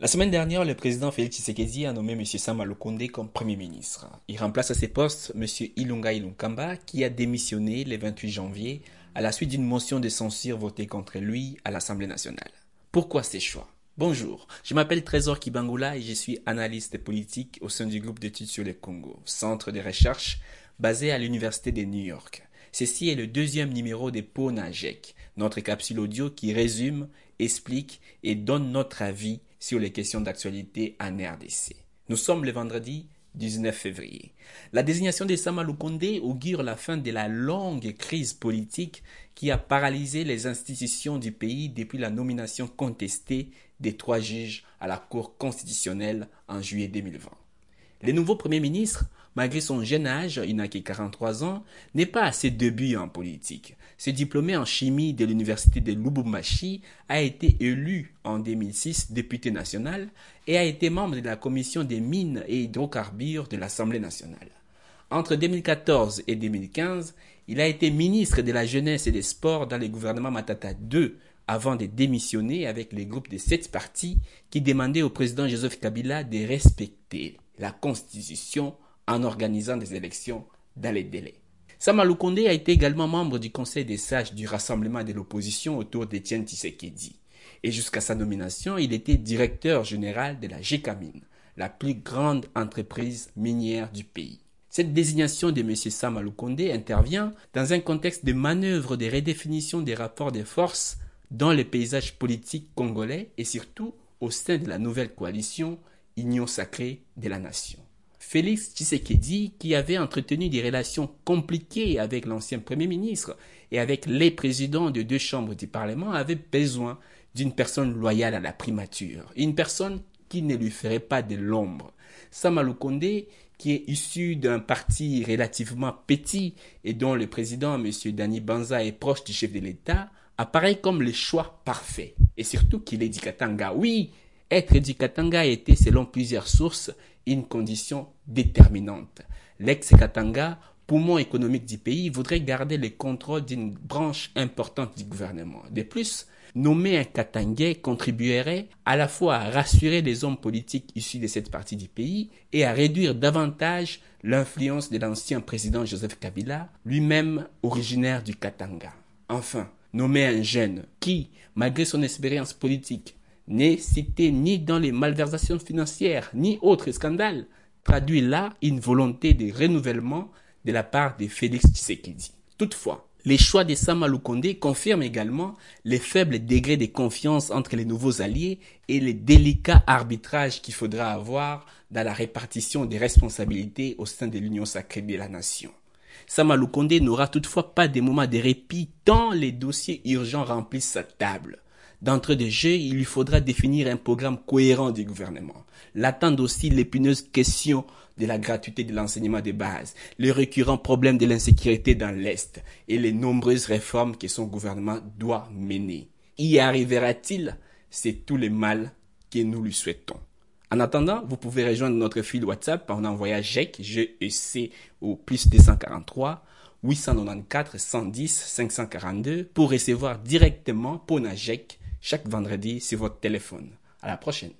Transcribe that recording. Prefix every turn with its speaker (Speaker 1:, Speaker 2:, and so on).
Speaker 1: La semaine dernière, le président Félix Tshisekedi a nommé M. Sama Lukonde comme Premier ministre. Il remplace à ses postes M. Ilunga Ilunkamba qui a démissionné le 28 janvier à la suite d'une motion de censure votée contre lui à l'Assemblée nationale. Pourquoi ces choix? Bonjour, je m'appelle Trésor Kibangula et je suis analyste politique au sein du groupe d'études sur le Congo, centre de recherche basé à l'Université de New York. Ceci est le deuxième numéro de PONAGEC, notre capsule audio qui résume, explique et donne notre avis sur les questions d'actualité en RDC. Nous sommes le vendredi 19 février. La désignation de Sama Lukonde augure la fin de la longue crise politique qui a paralysé les institutions du pays depuis la nomination contestée des trois juges à la Cour constitutionnelle en juillet 2020. Le nouveau Premier ministre malgré son jeune âge, il n'a que 43 ans, n'est pas à ses débuts en politique. Ce diplômé en chimie de l'université de Lubumbashi a été élu en 2006 député national et a été membre de la commission des mines et hydrocarbures de l'Assemblée nationale. Entre 2014 et 2015, il a été ministre de la jeunesse et des sports dans le gouvernement Matata II avant de démissionner avec les groupes de sept partis qui demandaient au président Joseph Kabila de respecter la constitution en organisant des élections dans les délais. Samalou a été également membre du Conseil des sages du Rassemblement de l'opposition autour d'Étienne Tshisekedi. Et jusqu'à sa nomination, il était directeur général de la GECAMINE, la plus grande entreprise minière du pays. Cette désignation de M. Samalou intervient dans un contexte de manœuvre de redéfinition des rapports de force dans le paysage politique congolais et surtout au sein de la nouvelle coalition Union sacrée de la nation. Félix Tshisekedi, qui avait entretenu des relations compliquées avec l'ancien Premier ministre et avec les présidents de deux chambres du Parlement, avait besoin d'une personne loyale à la primature, une personne qui ne lui ferait pas de l'ombre. Samalou Kondé, qui est issu d'un parti relativement petit et dont le président, M. Dani Banza, est proche du chef de l'État, apparaît comme le choix parfait. Et surtout qu'il est du Katanga. Oui, être du Katanga a été, selon plusieurs sources, une condition déterminante. L'ex-Katanga, poumon économique du pays, voudrait garder le contrôle d'une branche importante du gouvernement. De plus, nommer un Katangais contribuerait à la fois à rassurer les hommes politiques issus de cette partie du pays et à réduire davantage l'influence de l'ancien président Joseph Kabila, lui-même originaire du Katanga. Enfin, nommer un jeune qui, malgré son expérience politique, n'est cité ni dans les malversations financières ni autres scandales, traduit là une volonté de renouvellement de la part de Félix Tshisekedi. Toutefois, les choix de Samalou Kondé confirment également les faibles degrés de confiance entre les nouveaux alliés et les délicats arbitrages qu'il faudra avoir dans la répartition des responsabilités au sein de l'Union sacrée de la nation. Samalou Kondé n'aura toutefois pas des moments de répit tant les dossiers urgents remplissent sa table. D'entre des jeux, il lui faudra définir un programme cohérent du gouvernement. L'attendent aussi l'épineuse question de la gratuité de l'enseignement de base, les récurrents problèmes de l'insécurité dans l'Est et les nombreuses réformes que son gouvernement doit mener. Y arrivera-t-il? C'est tout le mal que nous lui souhaitons. En attendant, vous pouvez rejoindre notre fil WhatsApp en envoyant GEC, G-E-C, au plus 243 894 110 542 pour recevoir directement Pona GEC chaque vendredi sur votre téléphone. À la prochaine.